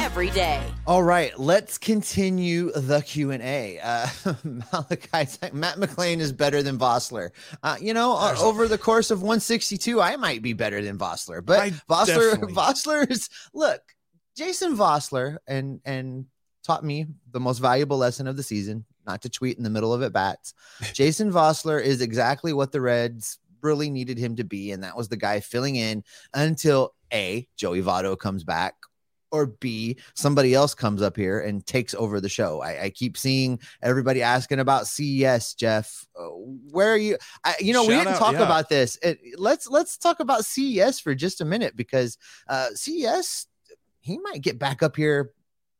every day. All right, let's continue the Q and A. Uh, Malachi, Matt McLain is better than Vosler. Uh, you know, uh, over the course of 162, I might be better than Vosler, but I Vosler, definitely- Vosler is look. Jason Vosler and and taught me the most valuable lesson of the season: not to tweet in the middle of at bats. Jason Vosler is exactly what the Reds really needed him to be, and that was the guy filling in until a Joey Votto comes back or B, somebody else comes up here and takes over the show. I, I keep seeing everybody asking about CES, Jeff. Uh, where are you? I, you know, we Shout didn't out, talk yeah. about this. It, let's let's talk about CES for just a minute because uh, CES he might get back up here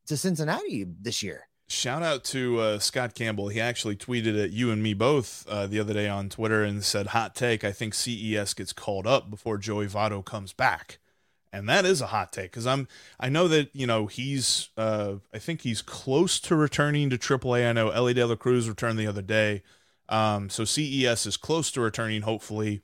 to Cincinnati this year. Shout out to uh, Scott Campbell. He actually tweeted at you and me both uh, the other day on Twitter and said, "Hot take: I think CES gets called up before Joey Votto comes back." And that is a hot take because I'm I know that you know he's uh, I think he's close to returning to AAA. I know Elly De La Cruz returned the other day, um, so CES is close to returning. Hopefully,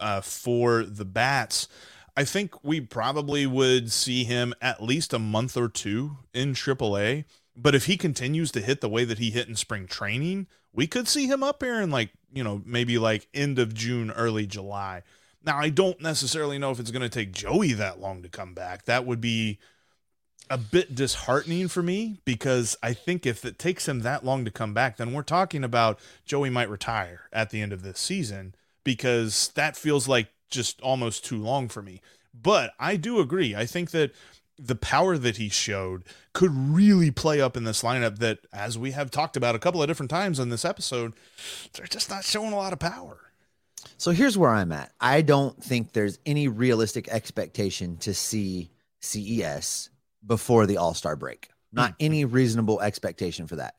uh, for the bats. I think we probably would see him at least a month or two in AAA. But if he continues to hit the way that he hit in spring training, we could see him up here in like, you know, maybe like end of June, early July. Now, I don't necessarily know if it's going to take Joey that long to come back. That would be a bit disheartening for me because I think if it takes him that long to come back, then we're talking about Joey might retire at the end of this season because that feels like just almost too long for me. But I do agree. I think that the power that he showed could really play up in this lineup that, as we have talked about a couple of different times in this episode, they're just not showing a lot of power. So here's where I'm at. I don't think there's any realistic expectation to see CES before the All Star break. Not any reasonable expectation for that.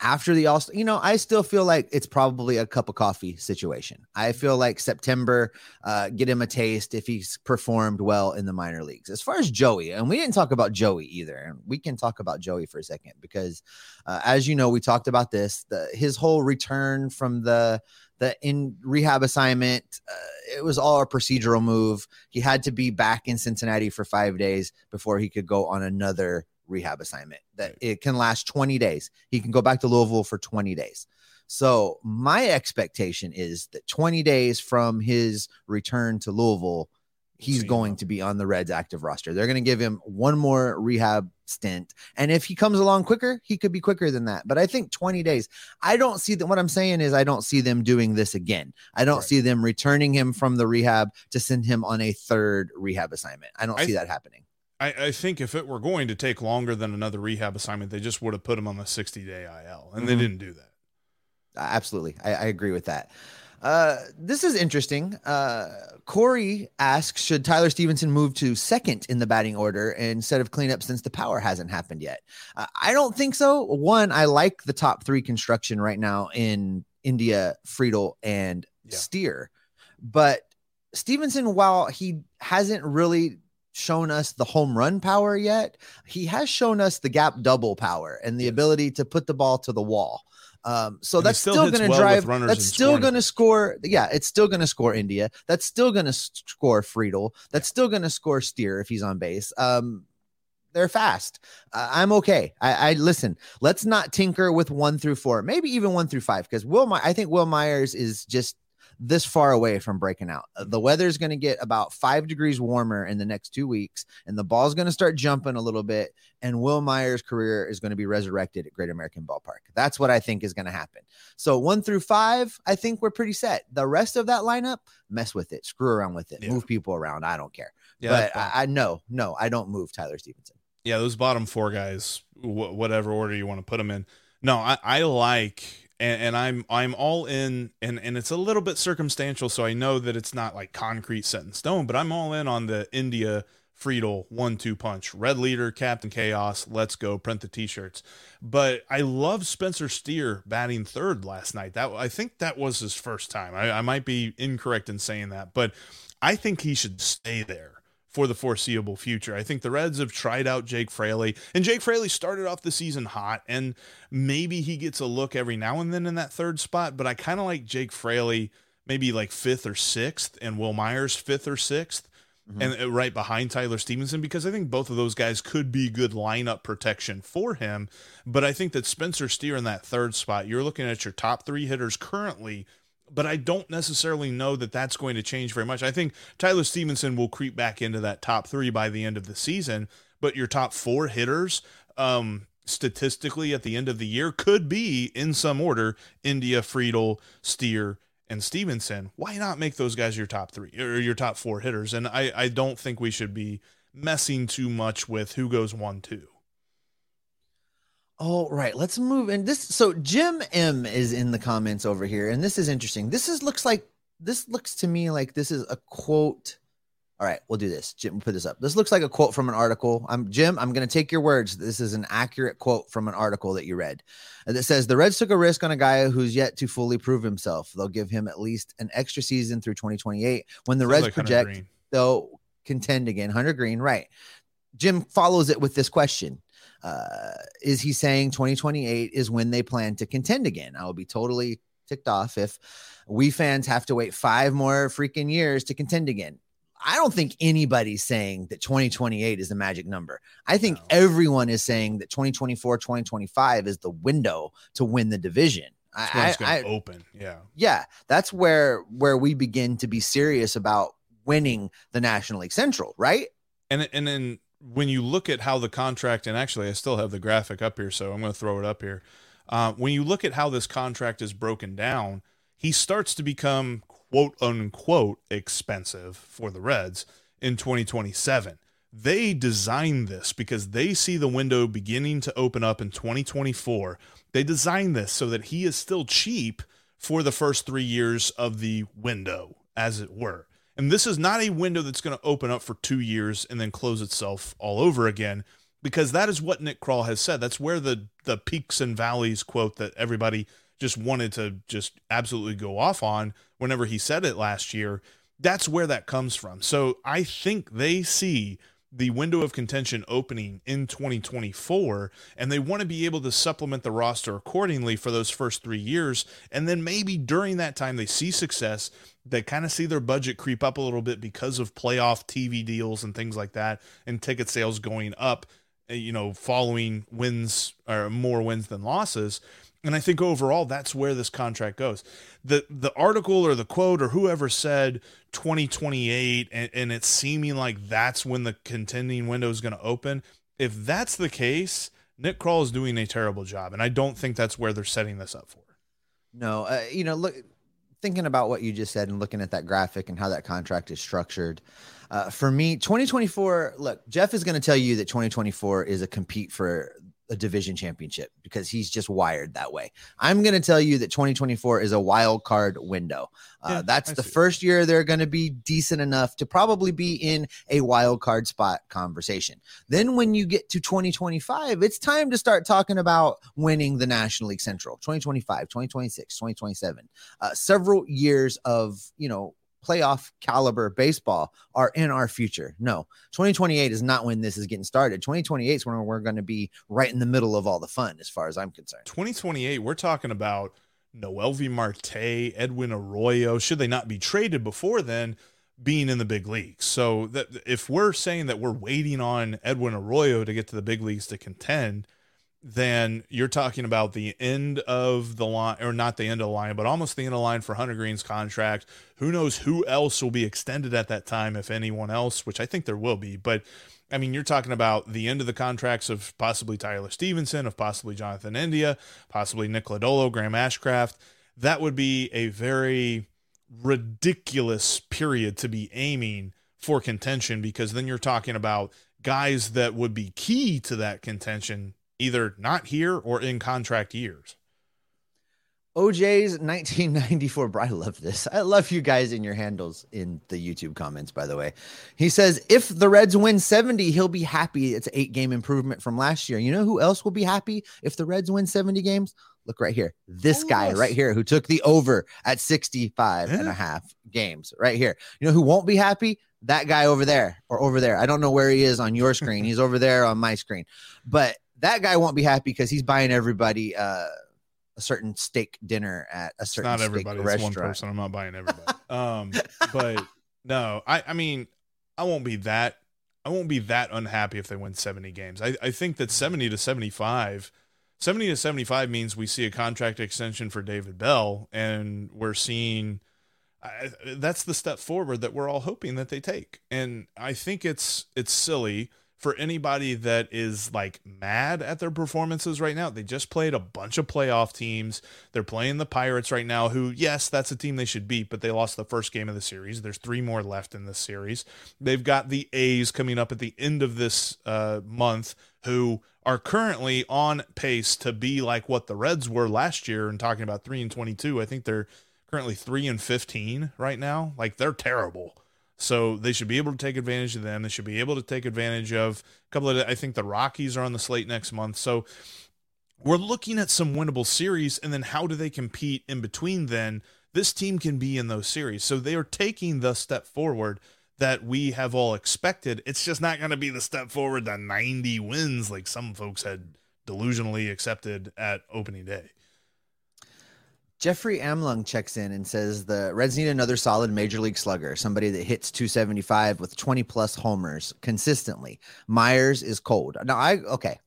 After the All Star, you know, I still feel like it's probably a cup of coffee situation. I feel like September, uh, get him a taste if he's performed well in the minor leagues. As far as Joey, and we didn't talk about Joey either, and we can talk about Joey for a second because, uh, as you know, we talked about this. The his whole return from the the in rehab assignment uh, it was all a procedural move. He had to be back in cincinnati for five days before he could go on another rehab assignment that it can last 20 days. He can go back to louisville for 20 days. So my expectation is that 20 days from his return to louisville he's going to be on the reds active roster they're going to give him one more rehab stint and if he comes along quicker he could be quicker than that but i think 20 days I don't see that. What I'm saying is, I don't see them doing this again. I don't Right. see them returning him from the rehab to send him on a third rehab assignment. I don't I see that happening. I, I think if it were going to take longer than another rehab assignment, they just would have put him on the 60 day IL, and they Mhm. didn't do that. Absolutely. I, I agree with that. Uh, this is interesting. Uh, Corey asks Should Tyler Stephenson move to second in the batting order instead of cleanup since the power hasn't happened yet? Uh, I don't think so. One, I like the top three construction right now in India, Friedl, and Yeah. Steer. But Stephenson, while he hasn't really shown us the home run power yet, he has shown us the gap double power and the ability to put the ball to the wall. Um, so And that's still still, going to well drive. runners That's still going to score. Yeah, it's still going to score India. That's still going to score Friedl. That's still going to score Steer if he's on base. Um, they're fast. Uh, I'm okay. I, I listen. Let's not tinker with one through four, maybe even one through five, because Will. My, I think Wil Myers is just this far away from breaking out. Uh, The weather's going to get about five degrees warmer in the next two weeks, and the ball's going to start jumping a little bit. And Wil Myers' career is going to be resurrected at Great American Ballpark. That's what I think is going to happen. So one through five, I think we're pretty set. The rest of that lineup, mess with it, screw around with it, Yeah. move people around. I don't care. Yeah, but. I, I no, no, I don't move Tyler Stephenson. yeah, those bottom four guys, wh- whatever order you want to put them in. No, I, I like, and, and I'm I'm all in, and and it's a little bit circumstantial, so I know that it's not like concrete set in stone, but I'm all in on the India Friedl, one two punch, red leader, Captain Chaos, let's go, print the t-shirts. But I love Spencer Steer batting third last night. That I think that was his first time. I, I might be incorrect in saying that, but I think he should stay there for the foreseeable future. I think the Reds have tried out Jake Fraley, and Jake Fraley started off the season hot, and maybe he gets a look every now and then in that third spot. But I kind of like Jake Fraley, maybe like fifth or sixth, and Wil Myers fifth or 6th mm-hmm. and uh, right behind Tyler Stephenson, because I think both of those guys could be good lineup protection for him. But I think that Spencer Steer in that third spot, you're looking at your top three hitters currently but I don't necessarily know that that's going to change very much. I think Tyler Stephenson will creep back into that top three by the end of the season, but your top four hitters, um, statistically at the end of the year, could be in some order India, Friedl, Steer, and Stephenson. Why not make those guys your top three or your top four hitters? And I, I don't think we should be messing too much with who goes one, two. Oh, right. Let's move. And this, so Jim M is in the comments over here, and this is interesting. This is looks like this looks to me like this is a quote. All right, we'll do this. Jim, put this up. This looks like a quote from an article. I'm Jim. I'm going to take your words. This is an accurate quote from an article that you read that says the Reds took a risk on a guy who's yet to fully prove himself. They'll give him at least an extra season through 2028 when the Sounds Reds like project they'll contend again. Hunter Greene, right? Jim follows it with this question uh, is he saying 2028 is when they plan to contend again? I will be totally ticked off if we fans have to wait five more freaking years to contend again. I don't think anybody's saying that 2028 is the magic number. I think no. everyone is saying that 2024, 2025 is the window to win the division. I, I, open. Yeah. Yeah. That's where where we begin to be serious about winning the National League Central, right? And and then when you look at how the contract, and actually I still have the graphic up here, so I'm going to throw it up here. Uh, when you look at how this contract is broken down, he starts to become quote unquote expensive for the Reds in 2027. They designed this because they see the window beginning to open up in 2024. They designed this so that he is still cheap for the first three years of the window, as it were. And this is not a window that's going to open up for two years and then close itself all over again, because that is what Nick Krall has said. That's where the the peaks and valleys quote that everybody just wanted to just absolutely go off on whenever he said it last year. That's where that comes from. So I think they see the window of contention opening in 2024 and they want to be able to supplement the roster accordingly for those first 3 years and then maybe during that time they see success they kind of see their budget creep up a little bit because of playoff TV deals and things like that and ticket sales going up eh, you know following wins or more wins than losses and I think overall that's where this contract goes. The the article or the quote or whoever said 2028 and, and it's seeming like that's when the contending window is going to open. If that's the case, Nick Krall is doing a terrible job. And I don't think that's where they're setting this up for. No, uh, you know, look, thinking about what you just said and looking at that graphic and how that contract is structured. Uh, for me, 2024, look, Jeff is going to tell you that 2024 is a compete for a division championship because he's just wired that way. I'm going to tell you that 2024 is a wild card window. Uh, yeah, that's I the see. first year they're going to be decent enough to probably be in a wild card spot conversation. Then when you get to 2025, it's time to start talking about winning the National League Central 2025, 2026, 2027. Uh, several years of, you know, playoff caliber baseball are in our future. No, 2028 is not when this is getting started. 2028 is when we're going to be right in the middle of all the fun, as far as I'm concerned. 2028, we're talking about Noelvi Marte, Edwin Arroyo. Should they not be traded before then? being in the big leagues. So that if we're saying that we're waiting on Edwin Arroyo to get to the big leagues to contend, then you're talking about the end of the line, or not the end of the line, but almost the end of the line for Hunter Greene's contract. Who knows who else will be extended at that time, if anyone else, which I think there will be. But I mean, you're talking about the end of the contracts of possibly Tyler Stephenson, of possibly Jonathan India, possibly Nick Lodolo, Graham Ashcraft. That would be a very ridiculous period to be aiming for contention because then you're talking about guys that would be key to that contention either not here or in contract years. OJ's 1994. I love this. I love you guys in your handles in the YouTube comments, by the way. He says, if the Reds win 70, he'll be happy. It's eight game improvement from last year. You know who else will be happy if the Reds win 70 games? Look right here. This Oh, guy yes. right here who took the over at 65 and a half games right here. You know who won't be happy? That guy over there or over there. I don't know where he is on your screen. He's over there on my screen. But that guy won't be happy because he's buying everybody uh, a certain steak dinner at a It's certain not steak everybody. It's one person. I'm not buying everybody. um, but no, I, I mean, I won't be that. I won't be that unhappy if they win 70 games. I, I think that 70 to 75, 70 to 75 means we see a contract extension for David Bell, and we're seeing I, that's the step forward that we're all hoping that they take. And I think it's it's silly for anybody that is like mad at their performances right now. They just played a bunch of playoff teams. They're playing the Pirates right now, who, yes, that's a team they should beat, but they lost the first game of the series. There's three more left in this series. They've got the A's coming up at the end of this uh, month, who are currently on pace to be like what the Reds were last year and talking about 3 and 22. I think they're currently 3 and 15 right now. Like they're terrible. So they should be able to take advantage of them. They should be able to take advantage of a couple of. I think the Rockies are on the slate next month. So we're looking at some winnable series, and then how do they compete in between? Then this team can be in those series. So they are taking the step forward that we have all expected. It's just not going to be the step forward to 90 wins like some folks had delusionally accepted at opening day. Jeffrey Amlung checks in and says the Reds need another solid major league slugger, somebody that hits 275 with 20 plus homers consistently. Myers is cold. Now, I, okay,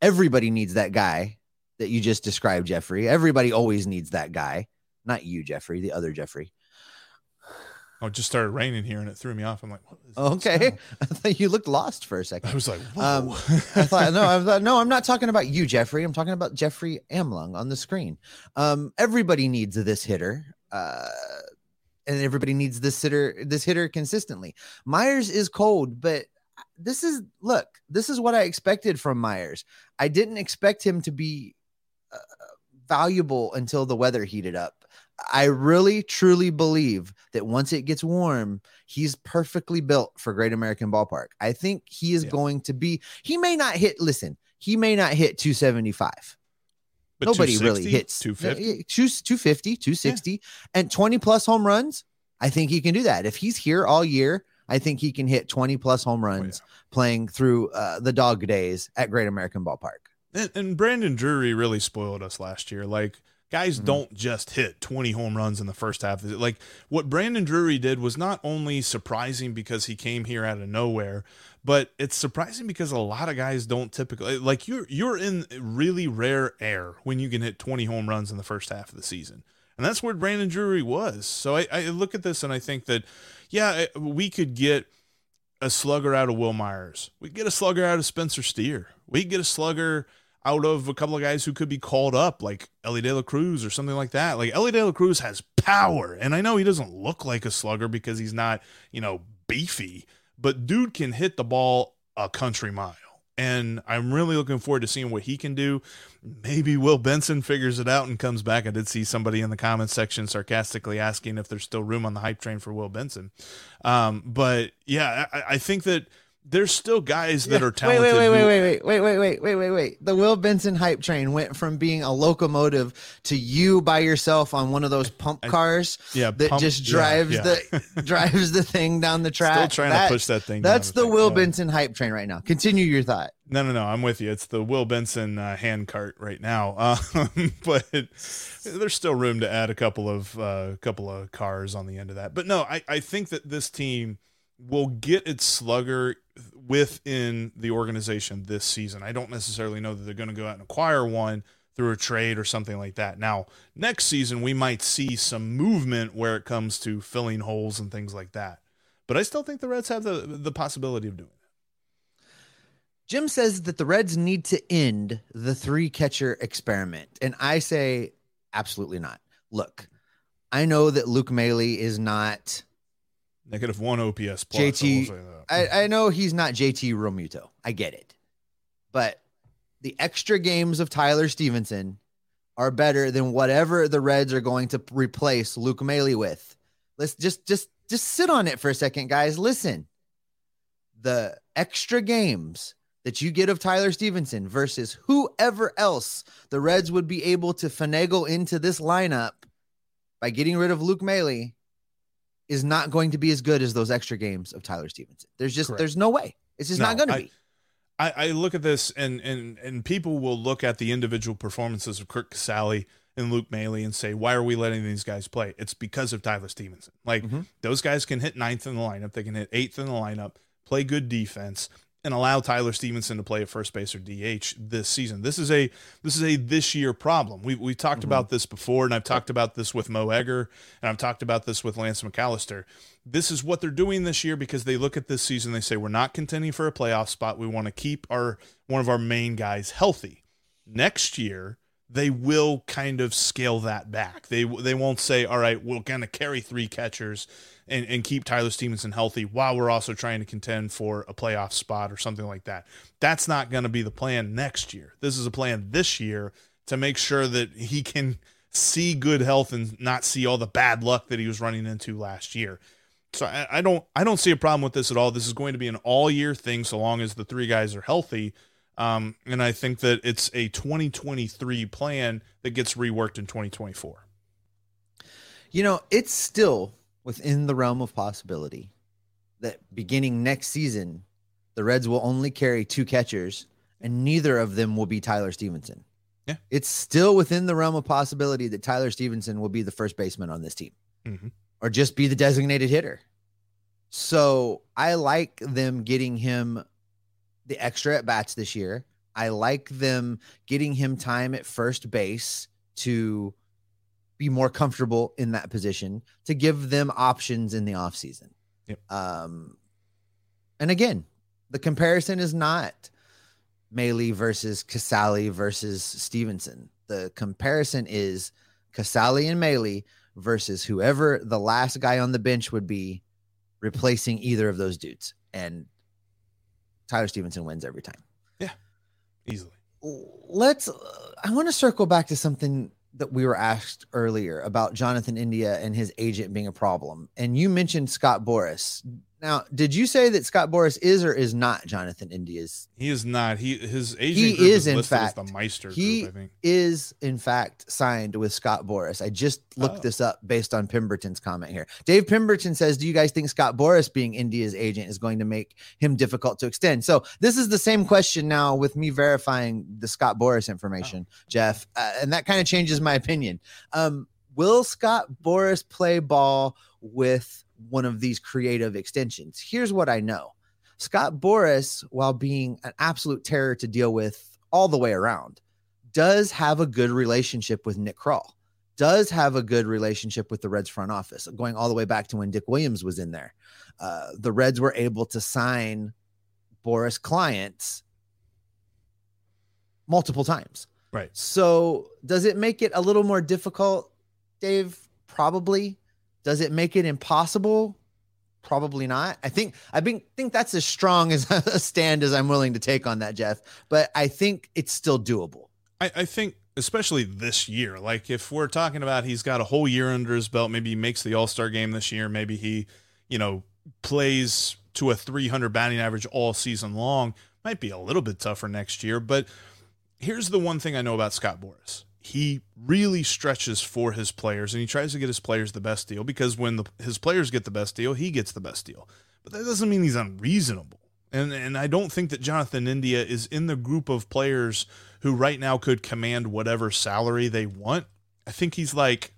everybody needs that guy that you just described, Jeffrey. Everybody always needs that guy. Not you, Jeffrey, the other Jeffrey. Oh, it just started raining here and it threw me off. I'm like, what is this Okay. I thought you looked lost for a second. I was like, whoa. Um, I thought no, I thought no, I'm not talking about you, Jeffrey. I'm talking about Jeffrey Amlung on the screen. Um, everybody needs this hitter, uh, and everybody needs this hitter, this hitter consistently. Myers is cold, but this is look, this is what I expected from Myers. I didn't expect him to be uh, valuable until the weather heated up. I really truly believe that once it gets warm, he's perfectly built for Great American Ballpark. I think he is Yeah. going to be, he may not hit, listen, he may not hit 275. But Nobody really hits 250. Yeah, yeah, two- 250, 260, and 20 plus home runs. I think he can do that. If he's here all year, I think he can hit 20 plus home Oh, runs playing through uh, the dog days at Great American Ballpark. And, and Brandon Drury really spoiled us last year. Like guys Mhm. don't just hit 20 home runs in the first half. of the- Like what Brandon Drury did was not only surprising because he came here out of nowhere, but it's surprising because a lot of guys don't typically like you're you're in really rare air when you can hit 20 home runs in the first half of the season. And that's where Brandon Drury was. So I, I look at this and I think that, yeah, we could get a slugger out of Wil Myers. We get a slugger out of Spencer Steer. We get a slugger out of a couple of guys who could be called up, like Elly De La Cruz or something like that. Like Elly De La Cruz has power, and I know he doesn't look like a slugger because he's not, you know, beefy, but dude can hit the ball a country mile. And I'm really looking forward to seeing what he can do. Maybe Will Benson figures it out and comes back. I did see somebody in the comments section sarcastically asking if there's still room on the hype train for Will Benson. Um, but yeah, I, I think that there's still guys that are talented. Wait, wait, wait, who- wait, wait, wait, wait, wait, wait, wait, wait. The Will Benson hype train went from being a locomotive to you by yourself on one of those pump I- cars Yeah, that pump- just drives yeah. the drives the thing down the track. Still trying That- to push that thing. down That's the thing. Will Yeah. Benson hype train right now. Continue your thought. No, no, no. I'm with you. It's the Will Benson uh, hand cart right now. Um, but there's still room to add a couple of uh, couple of cars on the end of that. But no, I, I think that this team will get its slugger within the organization this season. I don't necessarily know that they're going to go out and acquire one through a trade or something like that. Now, next season we might see some movement where it comes to filling holes and things like that. But I still think the Reds have the the possibility of doing it. Jim says that the Reds need to end the three catcher experiment. And I say, absolutely not. Look, I know that Luke Maile is not, Negative one OPS plus. JT I will say that. I, I know he's not JT Realmuto. I get it. But the extra games of Tyler Stephenson are better than whatever the Reds are going to replace Luke Maile with. Let's just just just sit on it for a second, guys. Listen. The extra games that you get of Tyler Stephenson versus whoever else the Reds would be able to finagle into this lineup by getting rid of Luke Maile is not going to be as good as those extra games of Tyler Stephenson. There's just Correct. there's no way. It's just No, not going to be. I, I look at this and and and people will look at the individual performances of Curt Casali and Luke Maile and say, why are we letting these guys play? It's because of Tyler Stephenson. Like Mhm. those guys can hit ninth in the lineup, they can hit eighth in the lineup, play good defense, and allow Tyler Stephenson to play at first base or DH this season. This is a this is a this year problem. We we talked mm-hmm. about this before, and I've talked about this with Mo Egger, and I've talked about this with Lance McAlister. This is what they're doing this year because they look at this season, they say we're not contending for a playoff spot. We want to keep our one of our main guys healthy. Next year, they will kind of scale that back. They they won't say, all right, we're going to carry three catchers and, and keep Tyler Stephenson healthy while we're also trying to contend for a playoff spot or something like that. That's not going to be the plan next year. This is a plan this year to make sure that he can see good health and not see all the bad luck that he was running into last year. So I, I don't I don't see a problem with this at all. This is going to be an all year thing so long as the three guys are healthy. Um, and I think that it's a 2023 plan that gets reworked in 2024. You know, it's still within the realm of possibility that beginning next season, the Reds will only carry two catchers and neither of them will be Tyler Stephenson. Yeah. It's still within the realm of possibility that Tyler Stephenson will be the first baseman on this team Mhm. or just be the designated hitter. So I like them getting him the extra at bats this year. I like them getting him time at first base to be more comfortable in that position to give them options in the offseason. Yep. Um, and again, the comparison is not Maile versus Casali versus Stephenson. The comparison is Casali and Maile versus whoever the last guy on the bench would be replacing either of those dudes. And Tyler Stephenson wins every time. Yeah, Easily. let's uh, i want to circle back to something that we were asked earlier about jonathan india and his agent being a problem. And you mentioned scott boras now did you say that scott boras is or is not jonathan india's He is not. He his agent He is, in fact. the Meister He- group, I think. is in fact signed with scott boras i just looked Oh. this up based on pemberton's comment here dave pemberton says do you guys think scott boras being india's agent is going to make him difficult to extend so this is the same question now with me verifying the scott boras information jeff uh, and that kind of changes my opinion um, will scott boras play ball with one of these creative extensions here's what i know scott boras while being an absolute terror to deal with all the way around does have a good relationship with nick Krall does have a good relationship with the Reds front office, going all the way back to when Dick Williams was in there. Uh, the Reds were able to sign Boras clients multiple times. Right. So, does it make it a little more difficult, Dave? Probably. Does it make it impossible? Probably not. I think I think think that's as strong as a stand as I'm willing to take on that, Jeff. But I think it's still doable. I, I think especially this year, like if we're talking about he's got a whole year under his belt, maybe he makes the All Star game this year, maybe he, you know, plays to a 300 batting average all season long. Might be a little bit tougher next year, but here's the one thing I know about Scott Boras. He really stretches for his players and he tries to get his players the best deal because when the, his players get the best deal, he gets the best deal. But that doesn't mean he's unreasonable. And and I don't think that Jonathan India is in the group of players who right now could command whatever salary they want. I think he's like,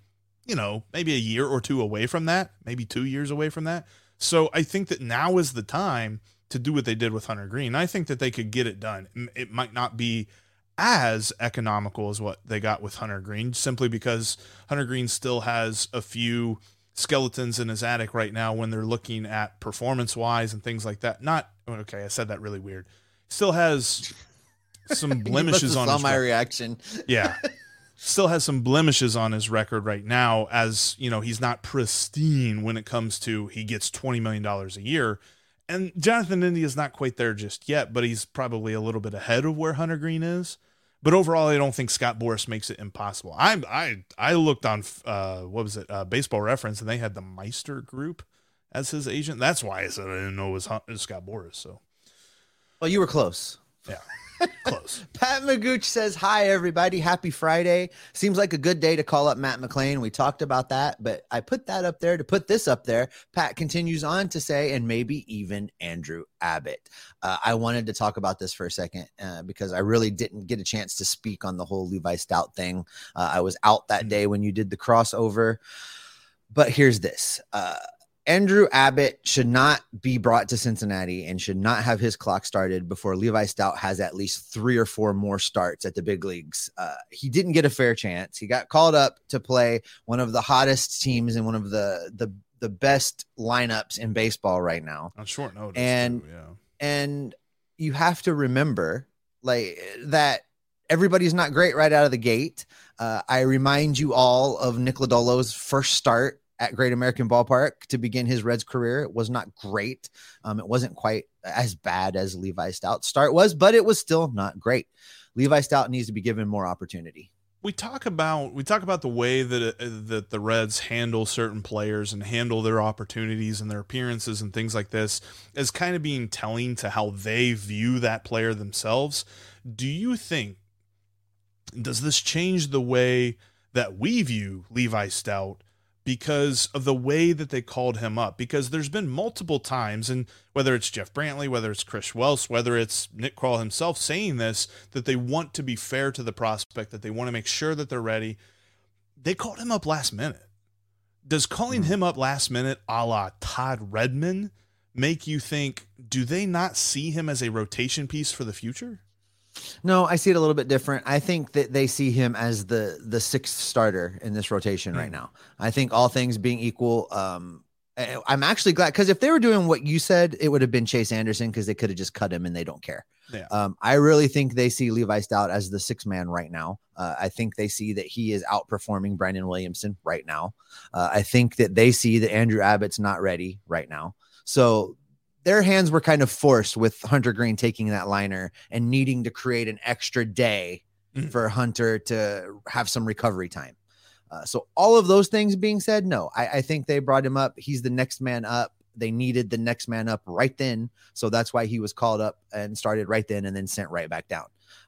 you know, maybe a year or two away from that, maybe 2 years away from that. So I think that now is the time to do what they did with Hunter Greene. I think that they could get it done. It might not be as economical as what they got with Hunter Greene, simply because Hunter Greene still has a few skeletons in his attic right now when they're looking at performance wise and things like that. Not okay, I said that really weird. Still has some blemishes on his my record. reaction. Yeah. Still has some blemishes on his record right now, as you know, he's not pristine when it comes to he gets $20 million a year. And Jonathan India is not quite there just yet, but he's probably a little bit ahead of where Hunter Greene is. But overall, I don't think Scott Boras makes it impossible. I I I looked on uh, what was it uh, Baseball Reference, and they had the Meister Group as his agent. That's why I said I didn't know it was, it was Scott Boras. So, well, you were close. Yeah. Close. Pat Magooch says, Hi, everybody. Happy Friday. Seems like a good day to call up Matt McLain. We talked about that, but I put that up there to put this up there. Pat continues on to say, and maybe even Andrew Abbott. Uh, I wanted to talk about this for a second uh, because I really didn't get a chance to speak on the whole Levi Stoudt thing. Uh, I was out that mm. day when you did the crossover. But here's this. Andrew Abbott should not be brought to Cincinnati and should not have his clock started before Levi Stoudt has at least three or four more starts at the big leagues. Uh, he didn't get a fair chance. He got called up to play one of the hottest teams and one of the the the best lineups in baseball right now on short notice. And too, yeah, and you have to remember like that everybody's not great right out of the gate. Uh, I remind you all of Nick Lodolo's first start at Great American Ballpark to begin his Reds career. It was not great. Um, it wasn't quite as bad as Levi Stoudt start was, but it was still not great. Levi Stoudt needs to be given more opportunity. We talk about we talk about the way that uh, that the Reds handle certain players and handle their opportunities and their appearances and things like this as kind of being telling to how they view that player themselves. Do you think does this change the way that we view Levi Stoudt because of the way that they called him up. Because there's been multiple times, and whether it's Jeff Brantley, whether it's Chris Welsh, whether it's Nick Krall himself saying this, that they want to be fair to the prospect, that they want to make sure that they're ready. They called him up last minute. Does calling mm-hmm. him up last minute a la Todd Redmond make you think, do they not see him as a rotation piece for the future? No, I see it a little bit different. I think that they see him as the the sixth starter in this rotation right hmm. now. I think all things being equal, um, I'm actually glad because if they were doing what you said, it would have been Chase Anderson because they could have just cut him and they don't care. Yeah. Um, I really think they see Levi Stoudt as the six man right now. Uh, I think they see that he is outperforming Brandon Williamson right now. Uh, I think that they see that Andrew Abbott's not ready right now. So their hands were kind of forced with Hunter Greene taking that liner and needing to create an extra day mm-hmm. for Hunter to have some recovery time. Uh, so all of those things being said, no, I, I, think they brought him up. He's the next man up. They needed the next man up right then, so that's why he was called up and started right then, and then sent right back down.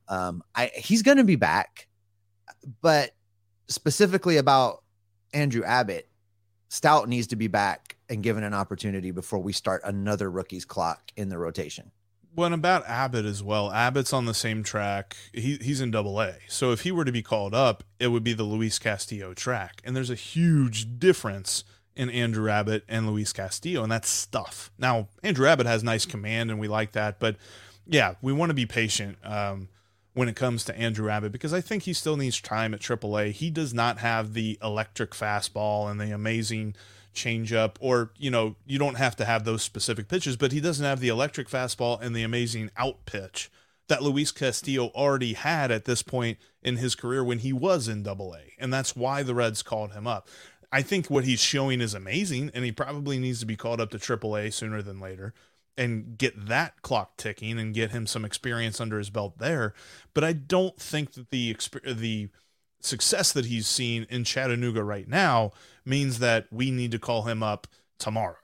Um, I he's going to be back, but specifically about Andrew Abbott, Stoudt needs to be back and given an opportunity before we start another rookie's clock in the rotation. Well, about Abbott as well. Abbott's on the same track. He, he's in double A. So if he were to be called up, it would be the Luis Castillo track. And there's a huge difference in Andrew Abbott and Luis Castillo, and that's stuff. Now, Andrew Abbott has nice command, and we like that. But yeah, we want to be patient. Um, when it comes to Andrew Abbott because I think he still needs time at AAA. He does not have the electric fastball and the amazing changeup, or you know, you don't have to have those specific pitches, but he doesn't have the electric fastball and the amazing out pitch that Luis Castillo already had at this point in his career when he was in Double A, and that's why the Reds called him up. I think what he's showing is amazing, and he probably needs to be called up to triple A sooner than later and get that clock ticking and get him some experience under his belt there. But I don't think that the the success that he's seen in Chattanooga right now means that we need to call him up tomorrow.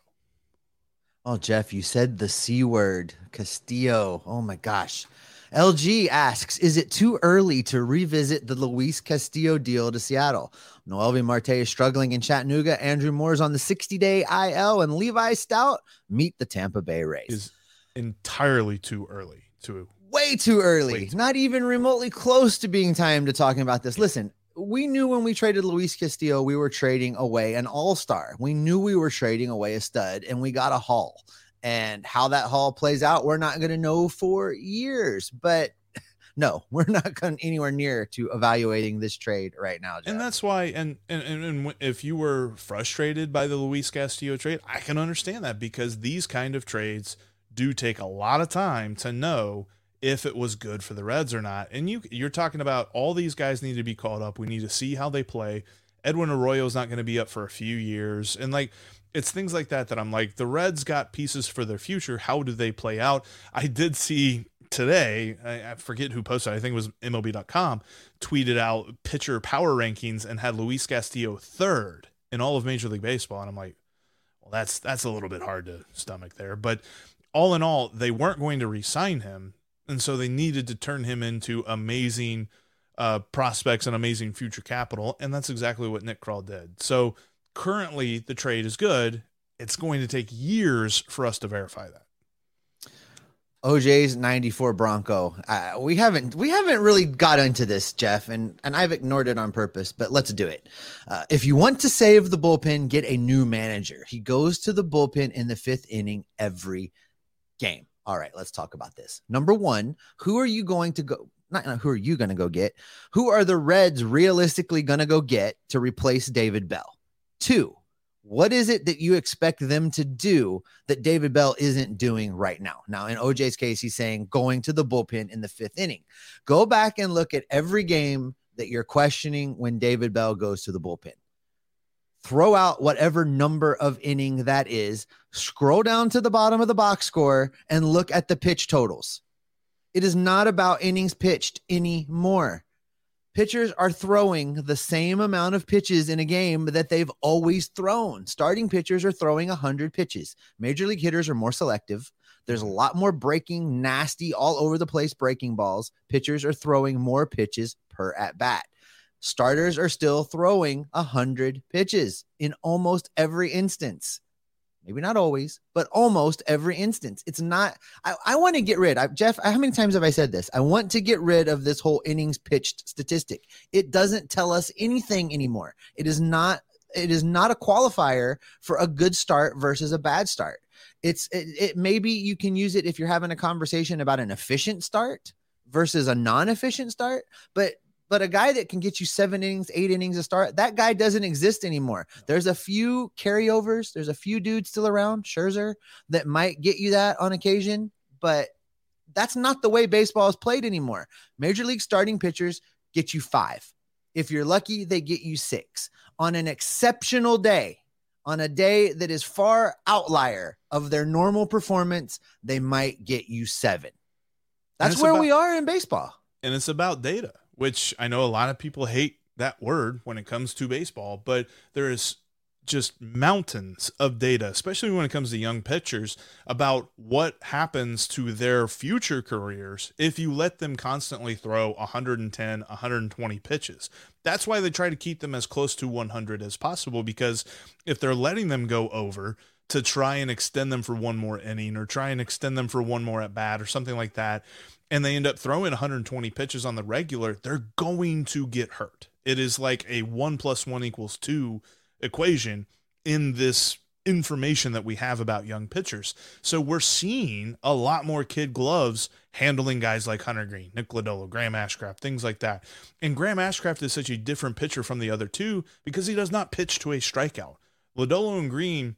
Oh, Jeff, you said the C word, Castillo. Oh my gosh. LG asks, is it too early to revisit the Luis Castillo deal to Seattle? Noelvi Marte is struggling in Chattanooga. Andrew Moore's on the 60 day IL, and Levi Stoudt meet the Tampa Bay Rays. Is entirely too early to way too early. Way too Not even remotely close to being time to talking about this. Listen, we knew when we traded Luis Castillo, we were trading away an all star. We knew we were trading away a stud, and we got a haul. And how that haul plays out, we're not going to know for years. But no, we're not going anywhere near to evaluating this trade right now. Jeff. And that's why, and, and and if you were frustrated by the Luis Castillo trade, I can understand that because these kind of trades do take a lot of time to know if it was good for the Reds or not. And you you're talking about all these guys need to be called up. We need to see how they play. Edwin Arroyo is not going to be up for a few years, and like it's things like that that I'm like, the Reds got pieces for their future. How do they play out? I did see today, I, I forget who posted, I think it was MLB.com, tweeted out pitcher power rankings and had Luis Castillo third in all of Major League Baseball. And I'm like, well, that's that's a little bit hard to stomach there. But all in all, they weren't going to re-sign him, and so they needed to turn him into amazing uh, prospects and amazing future capital, and that's exactly what Nick Krall did. So currently, the trade is good. It's going to take years for us to verify that. OJ's 94 Bronco. Uh, we haven't we haven't really got into this, Jeff, and and I've ignored it on purpose, but let's do it. Uh, if you want to save the bullpen, get a new manager. He goes to the bullpen in the fifth inning every game. All right, let's talk about this. Number one, who are you going to go? Not, not who are you going to go get? Who are the Reds realistically going to go get to replace David Bell? Two, what is it that you expect them to do that David Bell isn't doing right now? Now, in OJ's case, he's saying going to the bullpen in the fifth inning. Go back and look at every game that you're questioning when David Bell goes to the bullpen. Throw out whatever number of inning that is, scroll down to the bottom of the box score, and look at the pitch totals. It is not about innings pitched anymore pitchers are throwing the same amount of pitches in a game that they've always thrown. Starting pitchers are throwing 100 pitches. Major league hitters are more selective. There's a lot more breaking, nasty, all over the place breaking balls. Pitchers are throwing more pitches per at bat. Starters are still throwing 100 pitches in almost every instance maybe not always, but almost every instance. It's not, I, I want to get rid. I, Jeff, how many times have I said this? I want to get rid of this whole innings pitched statistic. It doesn't tell us anything anymore. It is not, it is not a qualifier for a good start versus a bad start. It's, it, it maybe you can use it if you're having a conversation about an efficient start versus a non-efficient start, but but a guy that can get you seven innings, eight innings a start, that guy doesn't exist anymore. There's a few carryovers. There's a few dudes still around, Scherzer, that might get you that on occasion, but that's not the way baseball is played anymore. Major league starting pitchers get you five. If you're lucky, they get you six. On an exceptional day, on a day that is far outlier of their normal performance, they might get you seven. That's where about, we are in baseball. And it's about data which I know a lot of people hate that word when it comes to baseball, but there is just mountains of data, especially when it comes to young pitchers, about what happens to their future careers if you let them constantly throw 110, 120 pitches. That's why they try to keep them as close to 100 as possible, because if they're letting them go over, to try and extend them for one more inning or try and extend them for one more at bat or something like that, and they end up throwing 120 pitches on the regular, they're going to get hurt. It is like a one plus one equals two equation in this information that we have about young pitchers. So we're seeing a lot more kid gloves handling guys like Hunter Greene, Nick Lodolo, Graham Ashcraft, things like that. And Graham Ashcraft is such a different pitcher from the other two because he does not pitch to a strikeout. Lodolo and Greene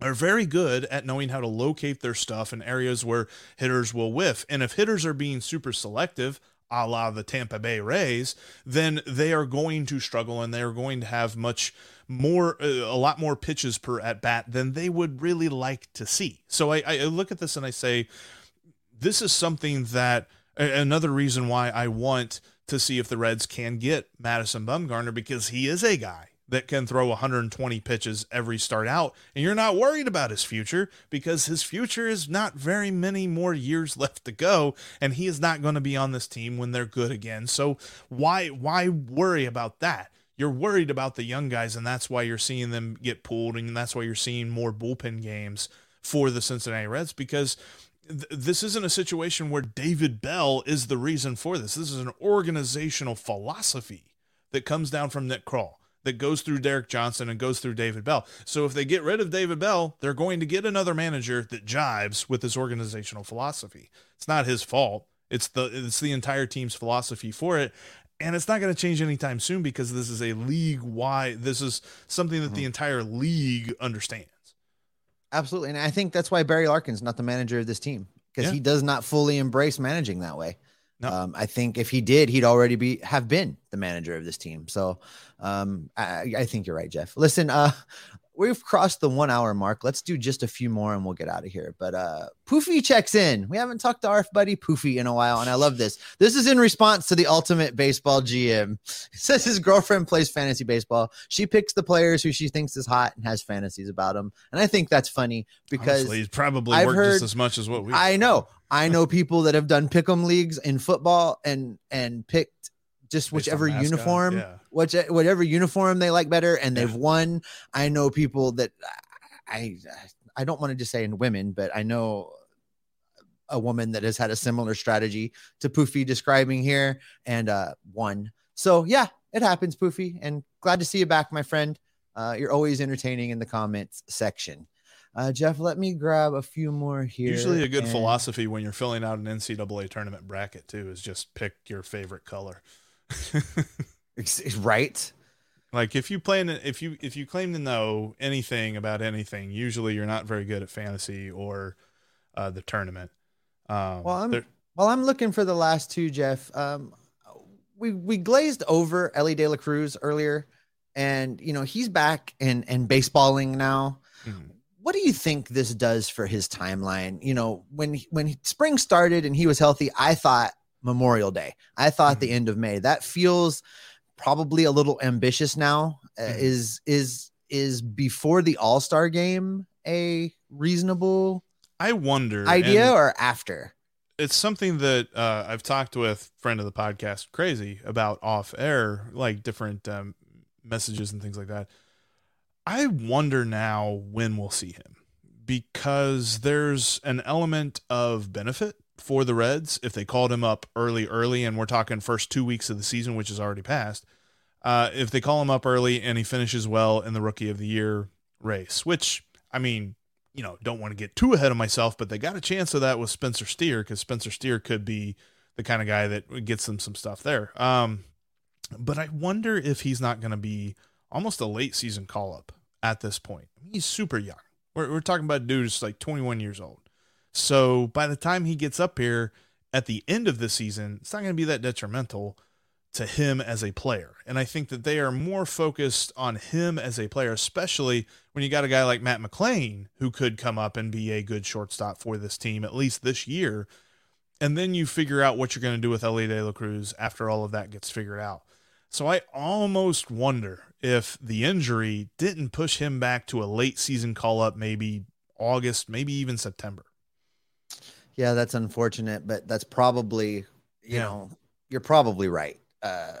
are very good at knowing how to locate their stuff in areas where hitters will whiff. And if hitters are being super selective, a la the Tampa Bay Rays, then they are going to struggle and they're going to have much more, uh, a lot more pitches per at bat than they would really like to see. So I, I look at this and I say, this is something that another reason why I want to see if the Reds can get Madison Bumgarner because he is a guy that can throw 120 pitches every start out, and you're not worried about his future because his future is not very many more years left to go, and he is not going to be on this team when they're good again. So why why worry about that? You're worried about the young guys, and that's why you're seeing them get pulled, and that's why you're seeing more bullpen games for the Cincinnati Reds because this isn't a situation where David Bell is the reason for this. This is an organizational philosophy that comes down from Nick Krall that goes through Derek Johnson and goes through David Bell. So if they get rid of David Bell, they're going to get another manager that jives with his organizational philosophy. It's not his fault. It's the it's the entire team's philosophy for it. And it's not going to change anytime soon because this is a league wide this is something that mm-hmm. the entire league understands. Absolutely. And I think that's why Barry Larkin's not the manager of this team because yeah. he does not fully embrace managing that way. Um, I think if he did, he'd already be have been the manager of this team. So um, I, I think you're right, Jeff. Listen, uh, we've crossed the one hour mark. Let's do just a few more and we'll get out of here. But uh Poofy checks in. We haven't talked to our buddy Poofy in a while, and I love this. This is in response to the ultimate baseball GM. It says his girlfriend plays fantasy baseball. She picks the players who she thinks is hot and has fantasies about them. And I think that's funny because Honestly, he's probably I've worked heard- just as much as what we. I know. I know people that have done pick'em leagues in football and and picked just Based whichever uniform, yeah. which whatever uniform they like better, and they've won. I know people that I I don't want to just say in women, but I know a woman that has had a similar strategy to Poofy describing here and uh won. So yeah, it happens, Poofy, and glad to see you back, my friend. Uh, you're always entertaining in the comments section. Uh, Jeff, let me grab a few more here. Usually, a good and- philosophy when you're filling out an NCAA tournament bracket too is just pick your favorite color. Right? like if you plan, if you if you claim to know anything about anything, usually you're not very good at fantasy or uh, the tournament. Um, Well, I'm while I'm looking for the last two, Jeff. Um, we we glazed over Elly De La Cruz earlier, and you know he's back and and baseballing now. Mhm. What do you think this does for his timeline? You know, when when spring started and he was healthy, I thought Memorial Day. I thought the end of May. That feels probably a little ambitious now. Uh, Mhm. is is is before the All Star game a reasonable I wonder idea or after? it's something that uh, I've talked with friend of the podcast, Crazy, about off air, like different um, messages and things like that. I wonder now when we'll see him because there's an element of benefit for the Reds if they called him up early, early, and we're talking first two weeks of the season, which is already passed. Uh, if they call him up early and he finishes well in the Rookie of the Year race, which I mean, you know, don't want to get too ahead of myself, but they got a chance of that with Spencer Steer because Spencer Steer could be the kind of guy that gets them some stuff there. Um, but I wonder if he's not going to be almost a late season call up at this point. He's super young. We're, we're talking about a dude who's like 21 years old. So by the time he gets up here at the end of the season, it's not going to be that detrimental to him as a player. And I think that they are more focused on him as a player, especially when you got a guy like Matt McLain who could come up and be a good shortstop for this team, at least this year. And then you figure out what you're going to do with Elly De La Cruz after all of that gets figured out. So I almost wonder if the injury didn't push him back to a late season call up, maybe August, maybe even September. Yeah, that's unfortunate, but that's probably, you Yeah. know, you're probably right. Uh,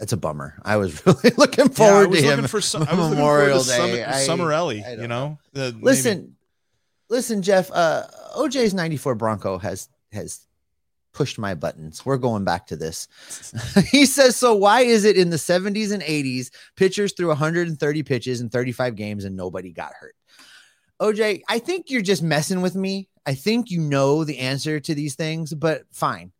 it's a bummer. I was really looking Yeah, I forward was to him. for some, I was Memorial looking forward to Day. Summer, I- Elly, I you know? The- maybe- listen, listen, Jeff. Uh, OJ's '94 Bronco has has pushed my buttons. We're going back to this. he says, so why is it in the 70s and 80s pitchers threw 130 pitches in 35 games and nobody got hurt? OJ, I think you're just messing with me. I think you know the answer to these things, but fine.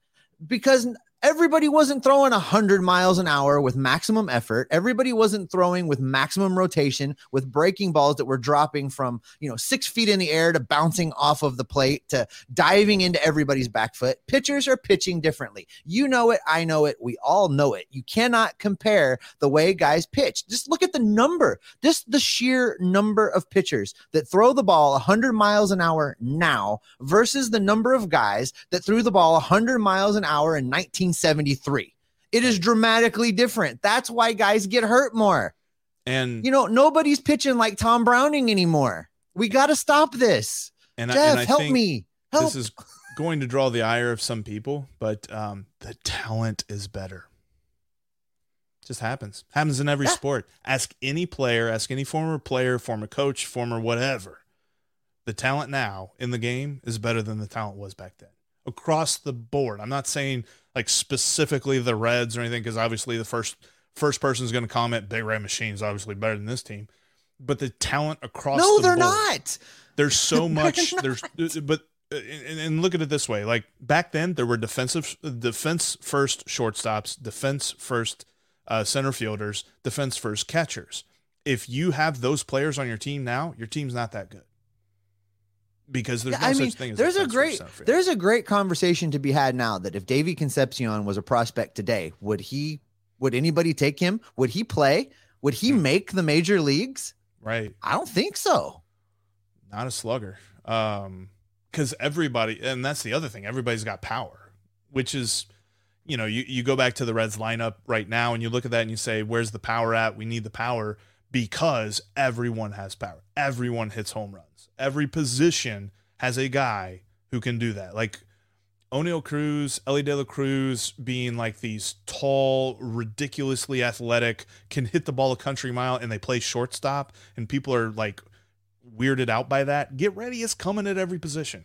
Because everybody wasn't throwing 100 miles an hour with maximum effort. Everybody wasn't throwing with maximum rotation with breaking balls that were dropping from, you know, six feet in the air to bouncing off of the plate to diving into everybody's back foot. Pitchers are pitching differently. You know it. I know it. We all know it. You cannot compare the way guys pitch. Just look at the number, just the sheer number of pitchers that throw the ball 100 miles an hour now versus the number of guys that threw the ball 100 miles an hour in 1973. It is dramatically different. That's why guys get hurt more. and You know, nobody's pitching like Tom Browning anymore. We got to stop this. and I, Jeff, and I help think me. Help. this is going to draw the ire of some people, but um, the talent is better. Just happens. Happens in every Yeah. sport. Ask any player, ask any former player, former coach, former whatever. The talent now in the game is better than the talent was back then. Across the board. I'm not saying like specifically the Reds or anything, because obviously the first first person is going to comment Big Red Machine is obviously better than this team. But the talent across the board no, the they're board, not. there's so much there's but and, and look at it this way like back then there were defensive defense first shortstops defense first uh, center fielders defense first catchers if you have those players on your team now your team's not that good because there's Yeah, no I such mean, thing as there's a great center field. there's a great conversation to be had now that if Davy Concepcion was a prospect today, would he would anybody take him? Would he play? Would he Hmm. make the major leagues? Right. I don't think so. Not a slugger. Um, because everybody, and that's the other thing, everybody's got power, which is, you know, you, you go back to the Reds lineup right now and you look at that and you say, where's the power at? We need the power because everyone has power. Everyone hits home runs. Every position has a guy who can do that. Like Oneil Cruz, Elly De La Cruz being like these tall, ridiculously athletic, can hit the ball a country mile and they play shortstop and people are like weirded out by that. Get ready, it's coming at every position.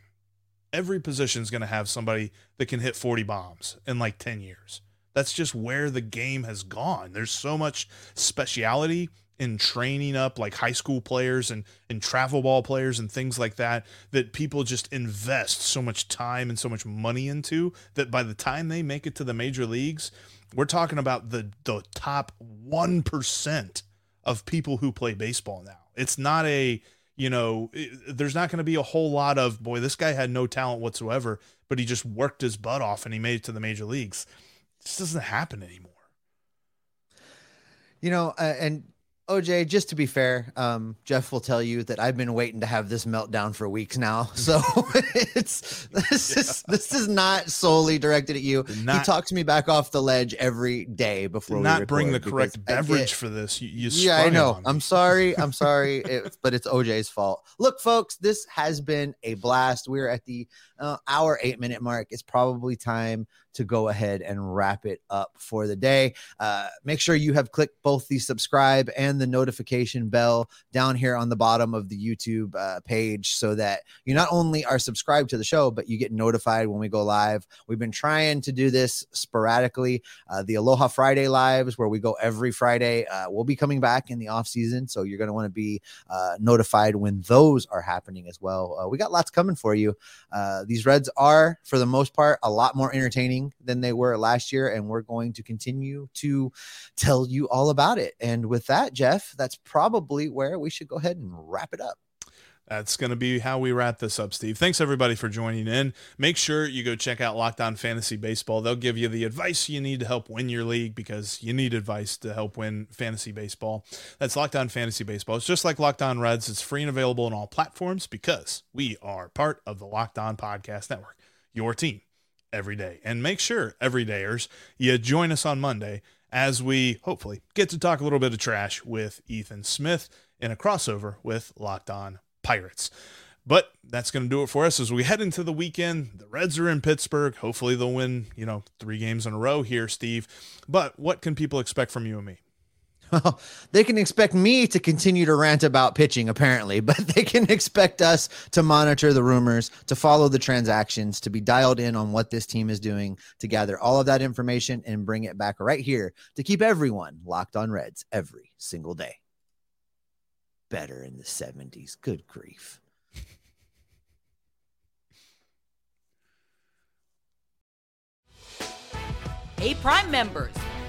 Every position is going to have somebody that can hit 40 bombs in like 10 years. That's just where the game has gone. There's so much speciality in training up like high school players and, and travel ball players and things like that that people just invest so much time and so much money into that by the time they make it to the major leagues, we're talking about the the top 1% of people who play baseball now. It's not a you know, there's not going to be a whole lot of boy. This guy had no talent whatsoever, but he just worked his butt off and he made it to the major leagues. This doesn't happen anymore. You know, uh, and OJ, just to be fair, um, Jeff will tell you that I've been waiting to have this meltdown for weeks now. So it's this yeah. is this is not solely directed at you. Not, he talks me back off the ledge every day before we not bring the correct beverage get, for this. You, you yeah, I know. I'm sorry. I'm sorry, it, but it's OJ's fault. Look, folks, this has been a blast. We're at the uh, hour eight minute mark. It's probably time to go ahead and wrap it up for the day. Uh, make sure you have clicked both the subscribe and the notification bell down here on the bottom of the YouTube uh, page so that you not only are subscribed to the show, but you get notified when we go live. We've been trying to do this sporadically. Uh, the Aloha Friday lives, where we go every Friday, uh, will be coming back in the off season. So you're going to want to be uh, notified when those are happening as well. Uh, we got lots coming for you. these Reds are, for the most part, a lot more entertaining than they were last year. And we're going to continue to tell you all about it. And with that, Jeff, that's probably where we should go ahead and wrap it up. That's going to be how we wrap this up, Steve. Thanks everybody for joining in. Make sure you go check out Locked On Fantasy Baseball. They'll give you the advice you need to help win your league because you need advice to help win fantasy baseball. That's Locked On Fantasy Baseball. It's just like Locked On Reds. It's free and available on all platforms because we are part of the Locked On Podcast Network. Your team every day. And make sure, everydayers, you join us on Monday as we hopefully get to talk a little bit of trash with Ethan Smith in a crossover with Locked On Pirates. But that's going to do it for us as we head into the weekend. The Reds are in Pittsburgh. Hopefully they'll win, you know, three games in a row here, Steve. But what can people expect from you and me? Well, they can expect me to continue to rant about pitching, apparently, but they can expect us to monitor the rumors, to follow the transactions, to be dialed in on what this team is doing, to gather all of that information and bring it back right here to keep everyone locked on Reds every single day. Better in the 70s. Good grief. Hey, Prime members